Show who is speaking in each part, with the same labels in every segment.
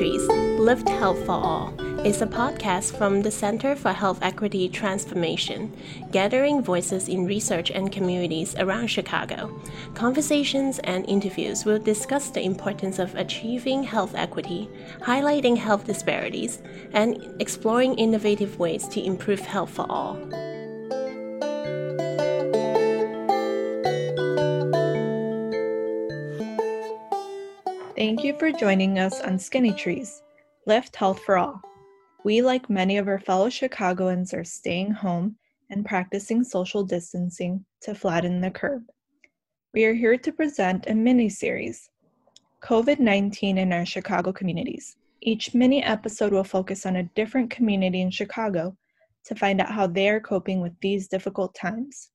Speaker 1: Trees Lift Health for All is a podcast from the Center for Health Equity Transformation, gathering voices in research and communities around Chicago. Conversations and interviews will discuss the importance of achieving health equity, highlighting health disparities, and exploring innovative ways to improve health for all. For joining us on Skinny Trees, Lift Health for All. We, like many of our fellow Chicagoans, are staying home and practicing social distancing to flatten the curve. We are here to present a mini series, COVID 19 in our Chicago communities. Each mini episode will focus on a different community in Chicago to find out how they are coping with these difficult times.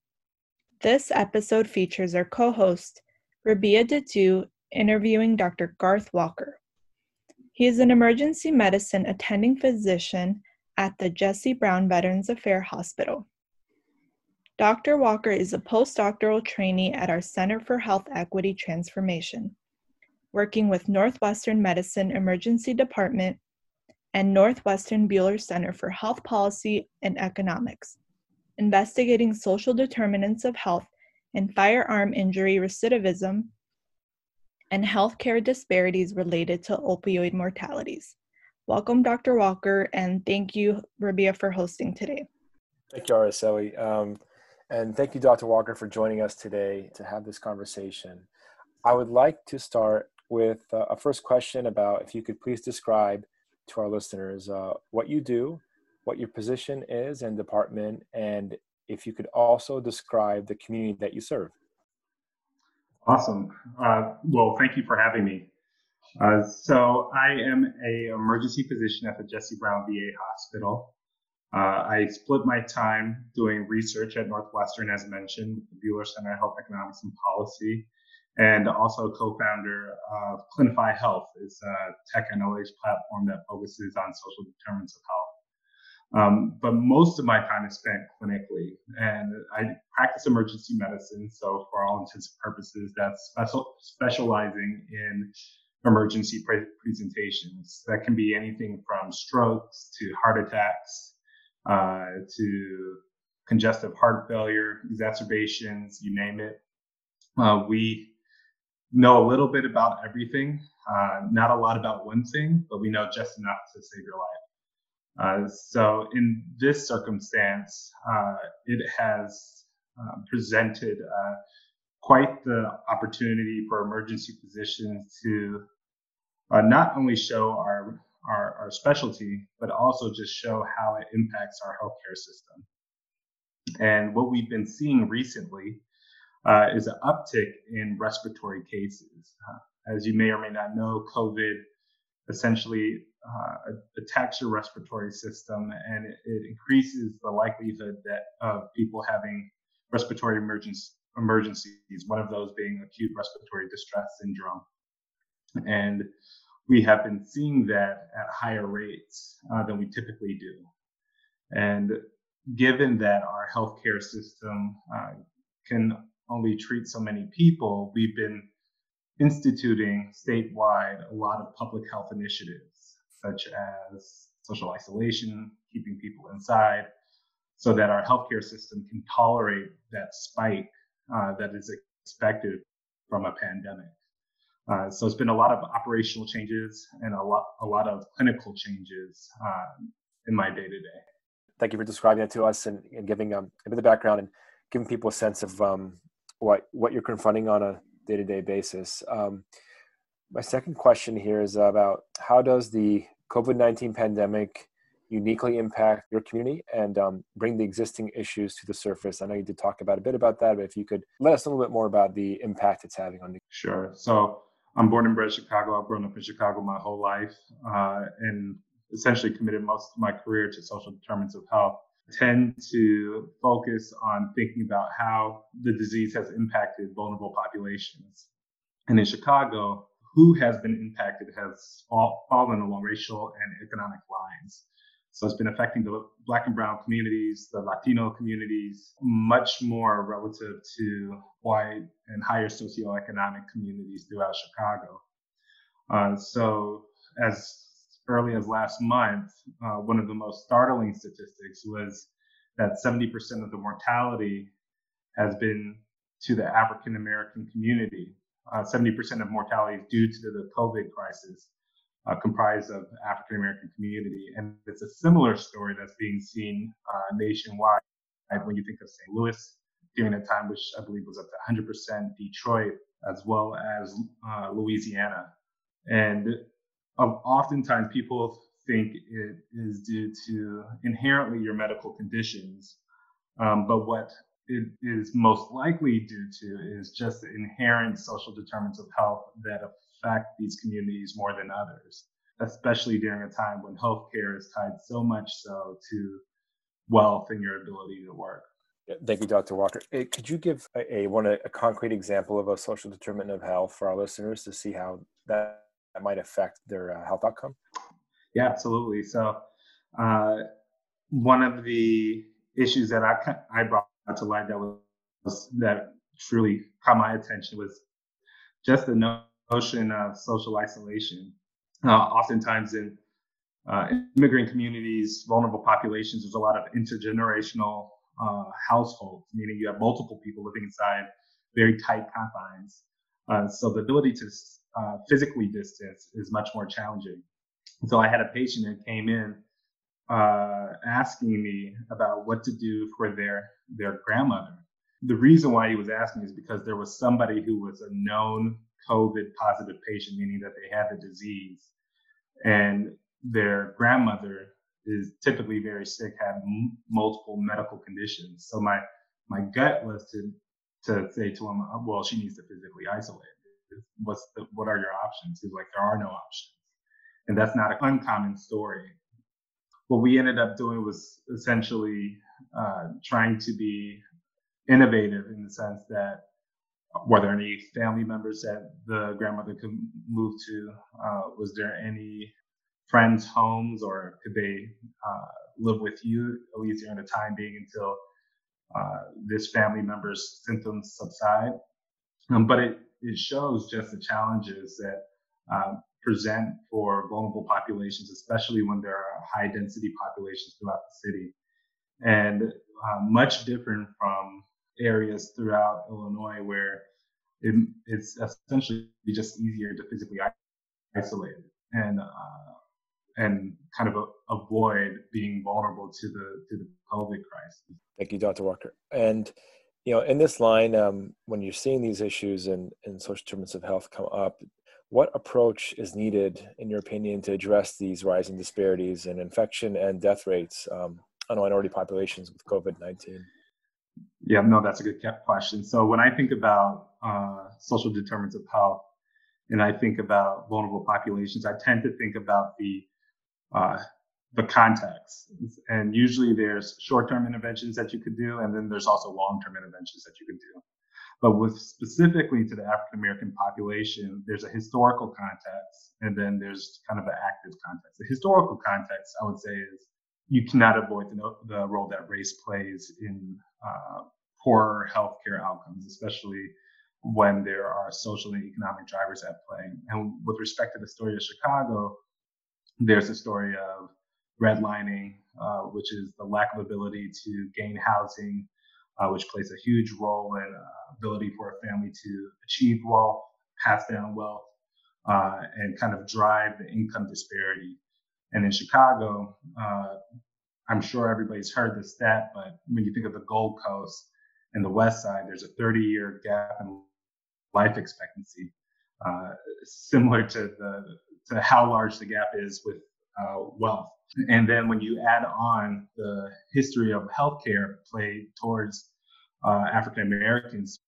Speaker 1: This episode features our co host, Rabia Datu interviewing Dr. Garth Walker. He is an emergency medicine attending physician at the Jesse Brown Veterans Affairs Hospital. Dr. Walker is a postdoctoral trainee at our Center for Health Equity Transformation, working with Northwestern Medicine Emergency Department and Northwestern Buehler Center for Health Policy and Economics, investigating social determinants of health and firearm injury recidivism and healthcare disparities related to opioid mortalities. Welcome, Dr. Walker, and thank you, Rabia, for hosting today.
Speaker 2: Thank you, Araceli. Um, and thank you, Dr. Walker, for joining us today to have this conversation. I would like to start with uh, a first question about if you could please describe to our listeners uh, what you do, what your position is and department, and if you could also describe the community that you serve.
Speaker 3: Awesome. Uh, well, thank you for having me. Uh, so I am a emergency physician at the Jesse Brown VA Hospital. Uh, I split my time doing research at Northwestern, as mentioned, the Buehler Center of Health Economics and Policy, and also co-founder of Clinify Health. It's a tech analytics platform that focuses on social determinants of health. Um, but most of my time is spent clinically, and I practice emergency medicine. So, for all intents and purposes, that's special, specializing in emergency pre- presentations. That can be anything from strokes to heart attacks uh, to congestive heart failure, exacerbations, you name it. Uh, we know a little bit about everything, uh, not a lot about one thing, but we know just enough to save your life. Uh, so in this circumstance, uh, it has uh, presented uh, quite the opportunity for emergency physicians to uh, not only show our, our, our specialty, but also just show how it impacts our healthcare system. And what we've been seeing recently is an uptick in respiratory cases. as you may or may not know, COVID essentially uh, attacks your respiratory system and it, it, increases the likelihood that of people having respiratory emergencies, one of those being acute respiratory distress syndrome. And we have been seeing that at higher rates uh, than we typically do. And given that our healthcare system uh, can only treat so many people, we've been instituting statewide a lot of public health initiatives, such as social isolation, keeping people inside, so that our healthcare system can tolerate that spike uh, that is expected from a pandemic. Uh, so it's been a lot of operational changes and a lot, a lot of clinical changes uh, in my day to day.
Speaker 2: Thank you for describing that to us and, and giving um, a bit of background and giving people a sense of um, what what you're confronting on a day to day basis. Um, my second question here is about how does the COVID 19 pandemic uniquely impact your community and um, bring the existing issues to the surface? I know you did talk about a bit about that, but if you could let us a little bit more about the impact it's having on the.
Speaker 3: Sure. So I'm born and bred Chicago. I've grown up in Chicago my whole life uh, and essentially committed most of my career to social determinants of health tend to focus on thinking about how the disease has impacted vulnerable populations. And in Chicago, who has been impacted has fall, fallen along racial and economic lines. So it's been affecting the Black and Brown communities, the Latino communities, much more relative to white and higher socioeconomic communities throughout Chicago. Uh, so as early as last month, uh, one of the most startling statistics was that 70% of the mortality has been to the African American community. Uh, 70% of mortality is due to the COVID crisis, uh, comprised of African American community. And it's a similar story that's being seen uh, nationwide when you think of St. Louis during a time which I believe was up to 100%, Detroit, as well as uh, Louisiana. And oftentimes people think it is due to inherently your medical conditions. Um, but what it is most likely due to is just the inherent social determinants of health that affect these communities more than others, especially during a time when healthcare is tied so much so to wealth and your ability to work.
Speaker 2: Thank you, Dr. Walker. Could you give a, a one a, concrete example of a social determinant of health for our listeners to see how that might affect their uh, health outcome?
Speaker 3: Yeah, absolutely. So, uh, one of the issues that I I brought to light that was that truly caught my attention was just the notion of social isolation. Uh, oftentimes in uh, immigrant communities, vulnerable populations, there's a lot of intergenerational uh, households, meaning you have multiple people living inside very tight confines. Uh, so the ability to uh, physically distance is much more challenging. So I had a patient that came in uh, asking me about what to do for their their grandmother. The reason why he was asking is because there was somebody who was a known COVID positive patient, meaning that they had the disease, and their grandmother is typically very sick, had m- multiple medical conditions. So my my gut was to to say to him, well, she needs to physically isolate. What's the, what are your options? He's like, there are no options, and that's not an uncommon story. What we ended up doing was essentially uh, trying to be innovative in the sense that were there any family members that the grandmother could move to? Uh, was there any friends' homes, or could they uh, live with you at least during the time being until uh, this family member's symptoms subside? Um, but it, it shows just the challenges that uh, present for vulnerable populations, especially when there are high density populations throughout the city. And uh, much different from areas throughout Illinois where it, it's essentially just easier to physically isolate and uh, and kind of a, avoid being vulnerable to the to the COVID crisis.
Speaker 2: Thank you, Dr. Walker. And you know, in this line, um, when you're seeing these issues and, and social determinants of health come up, what approach is needed, in your opinion, to address these rising disparities in infection and death rates um, on minority populations with COVID 19?
Speaker 3: Yeah, no, that's a good question. So when I think about uh, social determinants of health, and I think about vulnerable populations, I tend to think about the uh, the context. And usually there's short-term interventions that you could do, and then there's also long-term interventions that you could do. But with specifically to the African American population, there's a historical context, and then there's kind of an active context. The historical context, I would say, is you cannot avoid the, the role that race plays in uh, poorer healthcare outcomes, especially when there are social and economic drivers at play. And with respect to the story of Chicago, there's a story of redlining, uh, which is the lack of ability to gain housing, uh, which plays a huge role in uh, ability for a family to achieve wealth, pass down wealth, uh, and kind of drive the income disparity. And in Chicago, uh, I'm sure everybody's heard this stat, but when you think of the Gold Coast and the West Side, there's a 30 year gap in life expectancy, uh, similar to the to how large the gap is with uh, wealth. And then when you add on the history of healthcare played towards uh, African Americans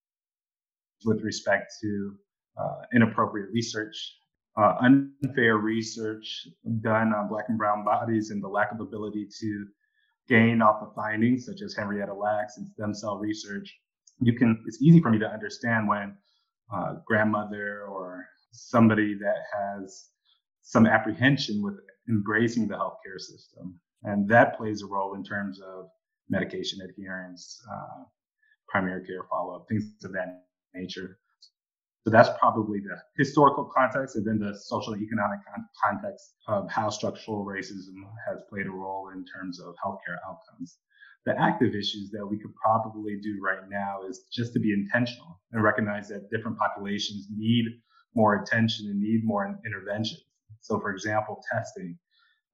Speaker 3: with respect to uh, inappropriate research, uh, unfair research done on Black and Brown bodies, and the lack of ability to gain off the findings, such as Henrietta Lacks and stem cell research, you can. It's easy for me to understand when uh, grandmother or somebody that has some apprehension with embracing the healthcare system. And that plays a role in terms of medication adherence, uh, primary care follow up, things of that nature. So that's probably the historical context and then the social economic con- context of how structural racism has played a role in terms of healthcare outcomes. The active issues that we could probably do right now is just to be intentional and recognize that different populations need more attention and need more intervention. So, for example, testing.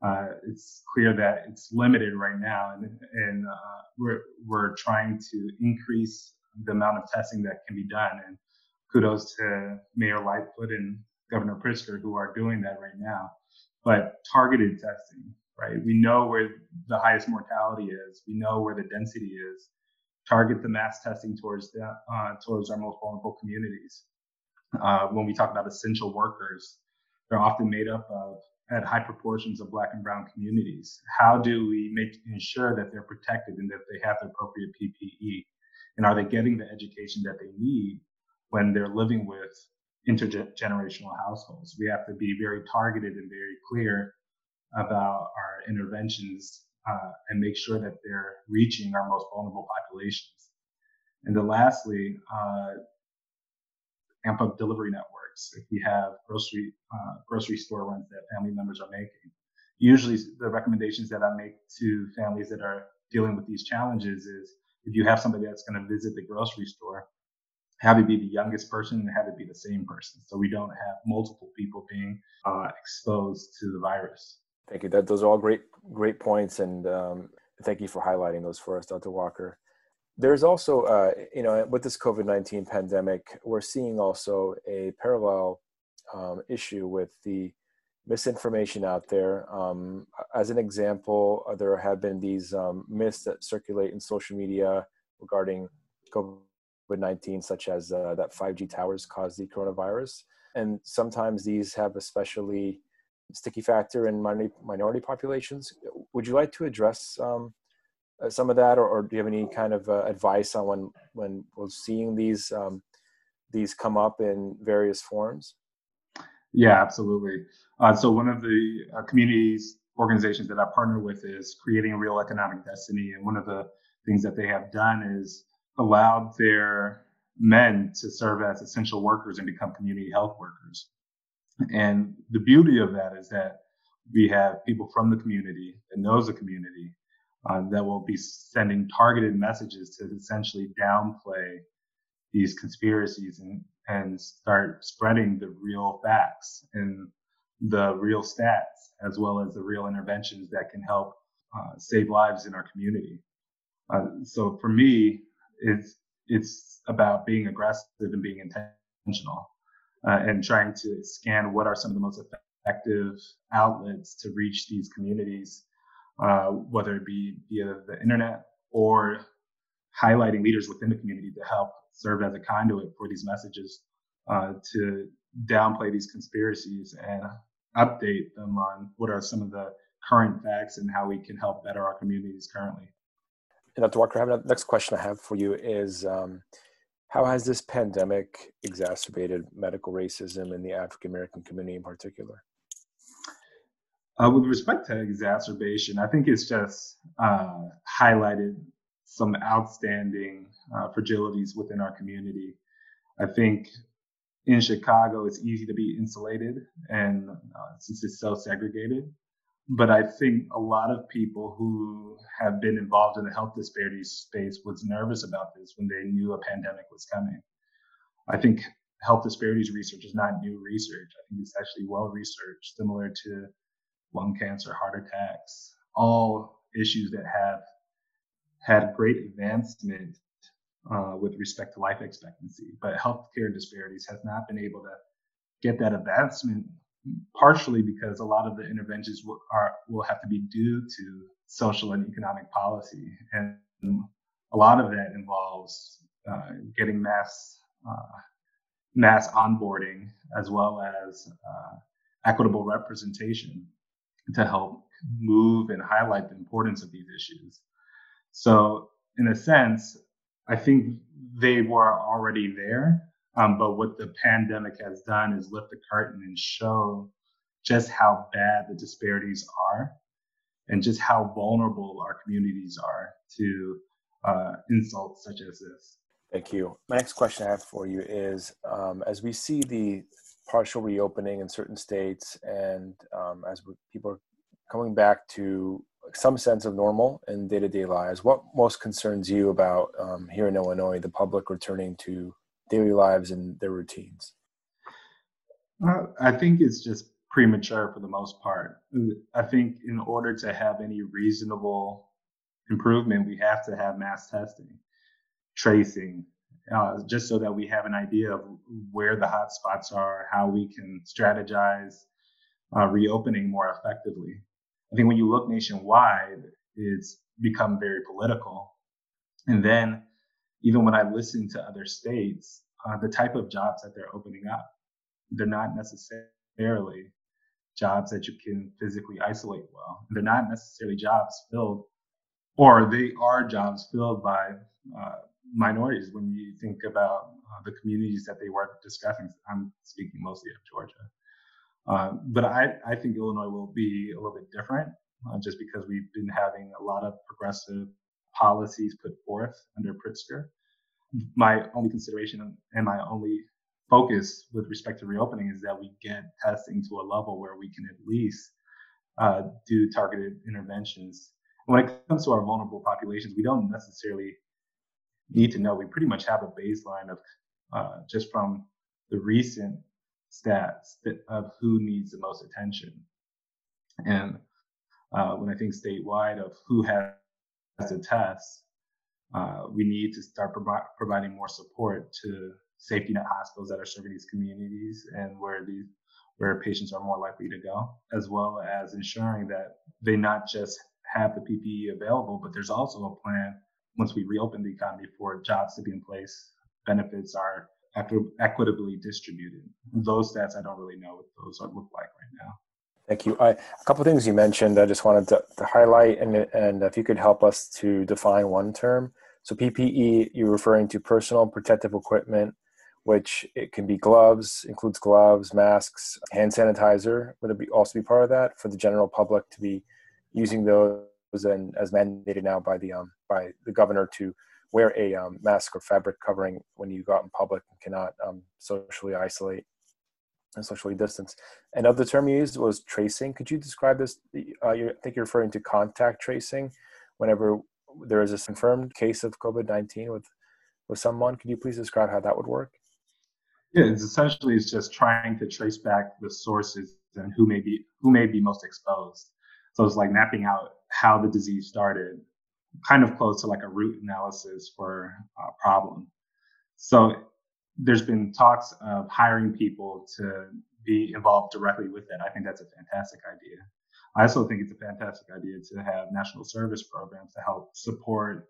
Speaker 3: Uh, it's clear that it's limited right now, and, and uh, we're, we're trying to increase the amount of testing that can be done. And kudos to Mayor Lightfoot and Governor Pritzker who are doing that right now. But targeted testing, right? We know where the highest mortality is. We know where the density is. Target the mass testing towards the, uh, towards our most vulnerable communities. Uh, when we talk about essential workers, they're often made up of at high proportions of Black and Brown communities. How do we make ensure that they're protected and that they have the appropriate PPE? And are they getting the education that they need when they're living with intergenerational households. We have to be very targeted and very clear about our interventions uh, and make sure that they're reaching our most vulnerable populations. And then lastly, uh, amp up delivery networks. If we have grocery uh, grocery store runs that family members are making, usually the recommendations that I make to families that are dealing with these challenges is if you have somebody that's going to visit the grocery store, have it be the youngest person and have it be the same person. So we don't have multiple people being uh, exposed to the virus.
Speaker 2: Thank you. That those are all great, great points, and um, thank you for highlighting those for us, Dr. Walker. There's also, uh, you know, with this COVID nineteen pandemic, we're seeing also a parallel um, issue with the misinformation out there. Um, as an example, there have been these um, myths that circulate in social media regarding COVID COVID 19, such as uh, that 5G towers cause the coronavirus. And sometimes these have especially sticky factor in minority, minority populations. Would you like to address um, uh, some of that, or, or, do you have any kind of uh, advice on when when we're seeing these um, these come up in various forms?
Speaker 3: Yeah, absolutely. Uh, so one of the uh, communities organizations that I partner with is creating a real economic destiny, and one of the things that they have done is allowed their men to serve as essential workers and become community health workers. And the beauty of that is that we have people from the community that knows the community uh, that will be sending targeted messages to essentially downplay these conspiracies and, and start spreading the real facts and the real stats, as well as the real interventions that can help uh, save lives in our community. Uh, so for me, it's it's about being aggressive and being intentional uh, and trying to scan what are some of the most effective outlets to reach these communities, uh, whether it be via the internet or highlighting leaders within the community to help serve as a conduit for these messages uh, to downplay these conspiracies and update them on what are some of the current facts and how we can help better our communities currently.
Speaker 2: Dr. Walker, the next question I have for you is um, how has this pandemic exacerbated medical racism in the African American community in particular?
Speaker 3: Uh, with respect to exacerbation, I think it's just uh, highlighted some outstanding uh, fragilities within our community. I think in Chicago, it's easy to be insulated, and uh, since it's so segregated, but I think a lot of people who have been involved in the health disparities space was nervous about this when they knew a pandemic was coming. I think health disparities research is not new research. I think it's actually well researched, similar to lung cancer, heart attacks, all issues that have had great advancement uh, with respect to life expectancy. But healthcare disparities has not been able to get that advancement partially because a lot of the interventions will, are, will have to be due to social and economic policy. And a lot of that involves uh, getting mass, uh, mass onboarding as well as uh, equitable representation to help move and highlight the importance of these issues. So in a sense, I think they were already there, um, but what the pandemic has done is lift the curtain and show just how bad the disparities are and just how vulnerable our communities are to uh, insults such as this.
Speaker 2: Thank you. My next question I have for you is um, as we see the partial reopening in certain states and um, as people are coming back to some sense of normal in day to day lives, what most concerns you about um, here in Illinois, the public returning to daily lives and their routines?
Speaker 3: I think it's just premature for the most part. I think in order to have any reasonable improvement, we have to have mass testing, tracing, uh, just so that we have an idea of where the hot spots are, how we can strategize uh, reopening more effectively. I think when you look nationwide, it's become very political. And then even when I listen to other states, uh, the type of jobs that they're opening up, they're not necessarily jobs that you can physically isolate well. They're not necessarily jobs filled, or they are jobs filled by uh, minorities. When you think about uh, the communities that they were discussing, I'm speaking mostly of Georgia. Um, but I, I think Illinois will be a little bit different uh, just because we've been having a lot of progressive policies put forth under Pritzker. My only consideration and my only focus with respect to reopening is that we get testing to a level where we can at least uh, do targeted interventions. When it comes to our vulnerable populations, we don't necessarily need to know. We pretty much have a baseline of uh, just from the recent stats of who needs the most attention. And uh, when I think statewide of who has to test, uh, we need to start pro- providing more support to safety net hospitals that are serving these communities and where these where patients are more likely to go, as well as ensuring that they not just have the PPE available, but there's also a plan once we reopen the economy for jobs to be in place, benefits are equitably distributed. Those stats, I don't really know what those look like right now.
Speaker 2: Thank you. I, a couple things you mentioned, I just wanted to, to highlight, and, and if you could help us to define one term. So PPE, you're referring to personal protective equipment which it can be gloves, includes gloves, masks, hand sanitizer. Would it be also be part of that for the general public to be using those and as mandated now by the um, by the governor to wear a um, mask or fabric covering when you go out in public and cannot um, socially isolate and socially distance. Another term you used was tracing. Could you describe this? Uh, I think you're referring to contact tracing. Whenever there is a confirmed case of COVID nineteen with with someone, could you please describe how that would work?
Speaker 3: Yeah, it's essentially it's just trying to trace back the sources and who may be who may be most exposed. So it's like mapping out how the disease started, kind of close to like a root analysis for a problem. So there's been talks of hiring people to be involved directly with that. I think that's a fantastic idea. I also think it's a fantastic idea to have national service programs to help support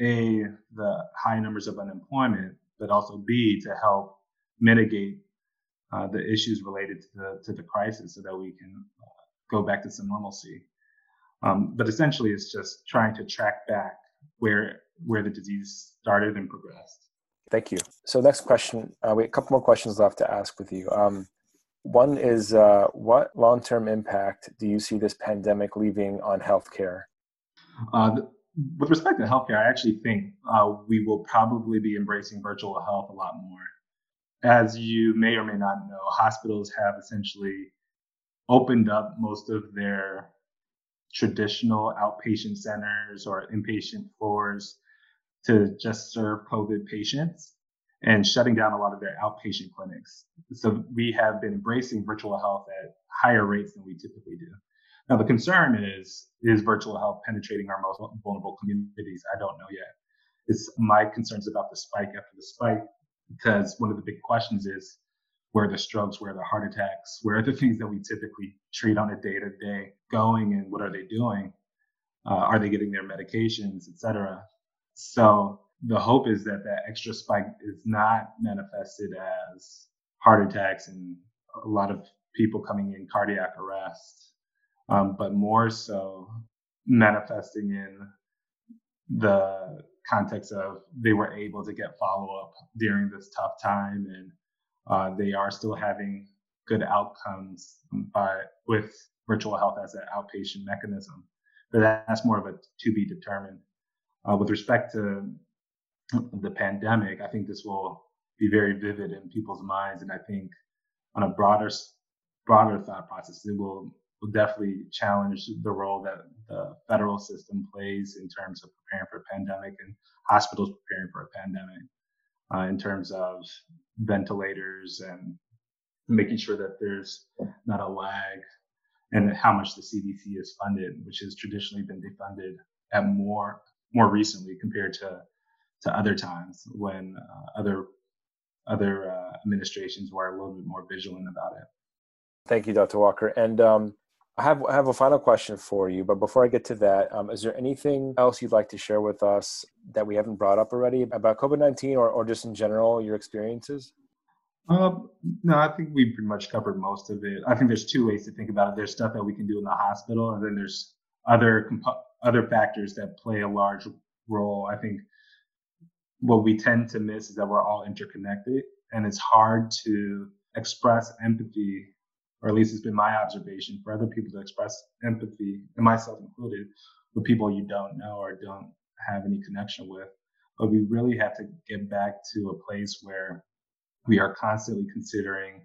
Speaker 3: a the high numbers of unemployment, but also b to help mitigate uh, the issues related to the to the crisis so that we can go back to some normalcy. Um, but essentially, it's just trying to track back where where the disease started and progressed.
Speaker 2: Thank you. So next question, uh, we have a couple more questions left to ask with you. Um, one is, uh, what long-term impact do you see this pandemic leaving on healthcare?
Speaker 3: Uh, with respect to healthcare, I actually think uh, we will probably be embracing virtual health a lot more as you may or may not know, hospitals have essentially opened up most of their traditional outpatient centers or inpatient floors to just serve COVID patients and shutting down a lot of their outpatient clinics. So we have been embracing virtual health at higher rates than we typically do. Now the concern is is virtual health penetrating our most vulnerable communities? I don't know yet. It's my concerns about the spike after the spike because one of the big questions is where the strokes, where the heart attacks, where are the things that we typically treat on a day to day going, and what are they doing? Uh, are they getting their medications, etc. So the hope is that that extra spike is not manifested as heart attacks and a lot of people coming in cardiac arrest, um, but more so manifesting in the context of they were able to get follow up during this tough time and uh, they are still having good outcomes by with virtual health as an outpatient mechanism. But that's more of a to be determined. Uh, with respect to the pandemic, I think this will be very vivid in people's minds. And I think on a broader, broader thought process, it will, will definitely challenge the role that the federal system plays in terms of preparing for a pandemic and hospitals preparing for a pandemic uh, in terms of ventilators and making sure that there's not a lag and how much the CDC is funded, which has traditionally been defunded at more more recently compared to to other times when uh, other other uh, administrations were a little bit more vigilant about it.
Speaker 2: Thank you, Dr. Walker. And um, I have I have a final question for you, but before I get to that, um, is there anything else you'd like to share with us that we haven't brought up already about COVID nineteen, or or just in general your experiences?
Speaker 3: Um, no, I think we pretty much covered most of it. I think there's two ways to think about it. There's stuff that we can do in the hospital, and then there's other comp- other factors that play a large role. I think what we tend to miss is that we're all interconnected, and it's hard to express empathy, or at least it's been my observation for other people to express empathy, and myself included, with people you don't know or don't have any connection with. But we really have to get back to a place where we are constantly considering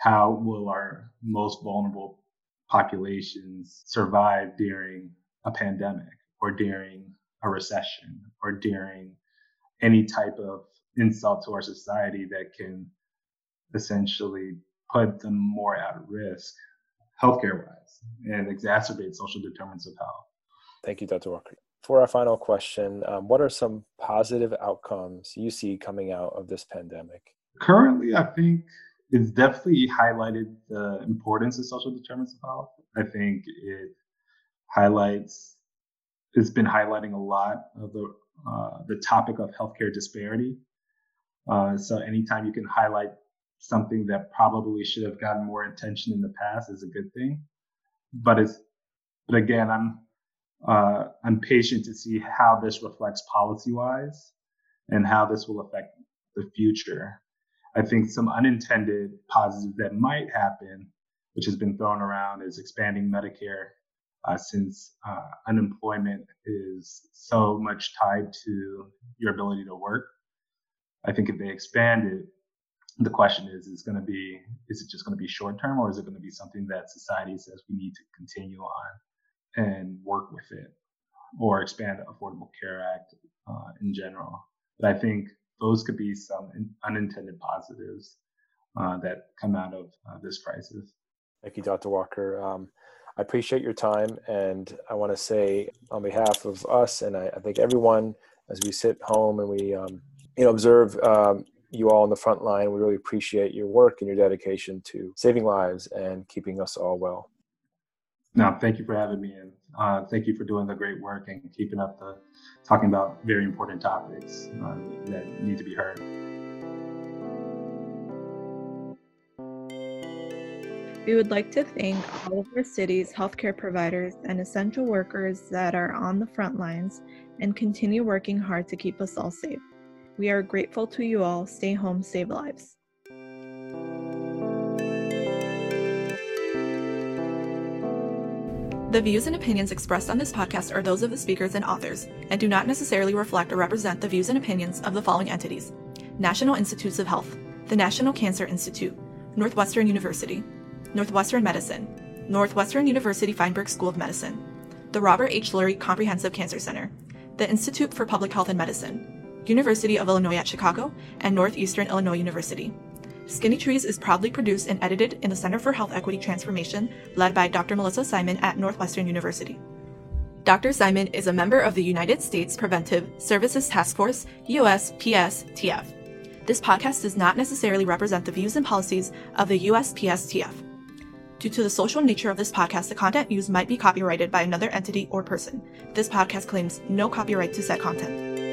Speaker 3: how will our most vulnerable populations survive during a pandemic or during a recession or during any type of insult to our society that can essentially put them more at risk healthcare wise and exacerbate social determinants of health.
Speaker 2: Thank you, Dr. Walker. For our final question, um, what are some positive outcomes you see coming out of this pandemic?
Speaker 3: Currently, I think it's definitely highlighted the importance of social determinants of health. I think it highlights, it's been highlighting a lot of the uh, the topic of healthcare disparity. Uh, so anytime you can highlight something that probably should have gotten more attention in the past is a good thing. But it's, but again, I'm, uh, I'm patient to see how this reflects policy wise and how this will affect the future. I think some unintended positives that might happen, which has been thrown around, is expanding Medicare uh, since uh, unemployment is so much tied to your ability to work. I think if they expand it, the question is, is going to be, is it just going to be short term or is it going to be something that society says we need to continue on and work with it or expand the Affordable Care Act uh, in general? But I think those could be some unintended positives uh, that come out of uh, this crisis.
Speaker 2: Thank you, Dr. Walker. Um, I appreciate your time, and I want to say on behalf of us, and I, I think everyone, as we sit home and we, um, you know, observe um, you all on the front line, we really appreciate your work and your dedication to saving lives and keeping us all well.
Speaker 3: No, thank you for having me, and uh, thank you for doing the great work and keeping up the talking about very important topics uh, that need to be heard.
Speaker 1: We would like to thank all of our city's healthcare providers and essential workers that are on the front lines and continue working hard to keep us all safe. We are grateful to you all. Stay home, save lives. The views and opinions expressed on this podcast are those of the speakers and authors and do not necessarily reflect or represent the views and opinions of the following entities National Institutes of Health, the National Cancer Institute, Northwestern University, Northwestern Medicine, Northwestern University Feinberg School of Medicine, the Robert H. Lurie Comprehensive Cancer Center, the Institute for Public Health and Medicine, University of Illinois at Chicago, and Northeastern Illinois University. Skinny Trees is proudly produced and edited in the Center for Health Equity Transformation, led by Dr. Melissa Simon at Northwestern University. Dr. Simon is a member of the United States Preventive Services Task Force, USPSTF. This podcast does not necessarily represent the views and policies of the USPSTF. Due to the social nature of this podcast, the content used might be copyrighted by another entity or person. This podcast claims no copyright to said content.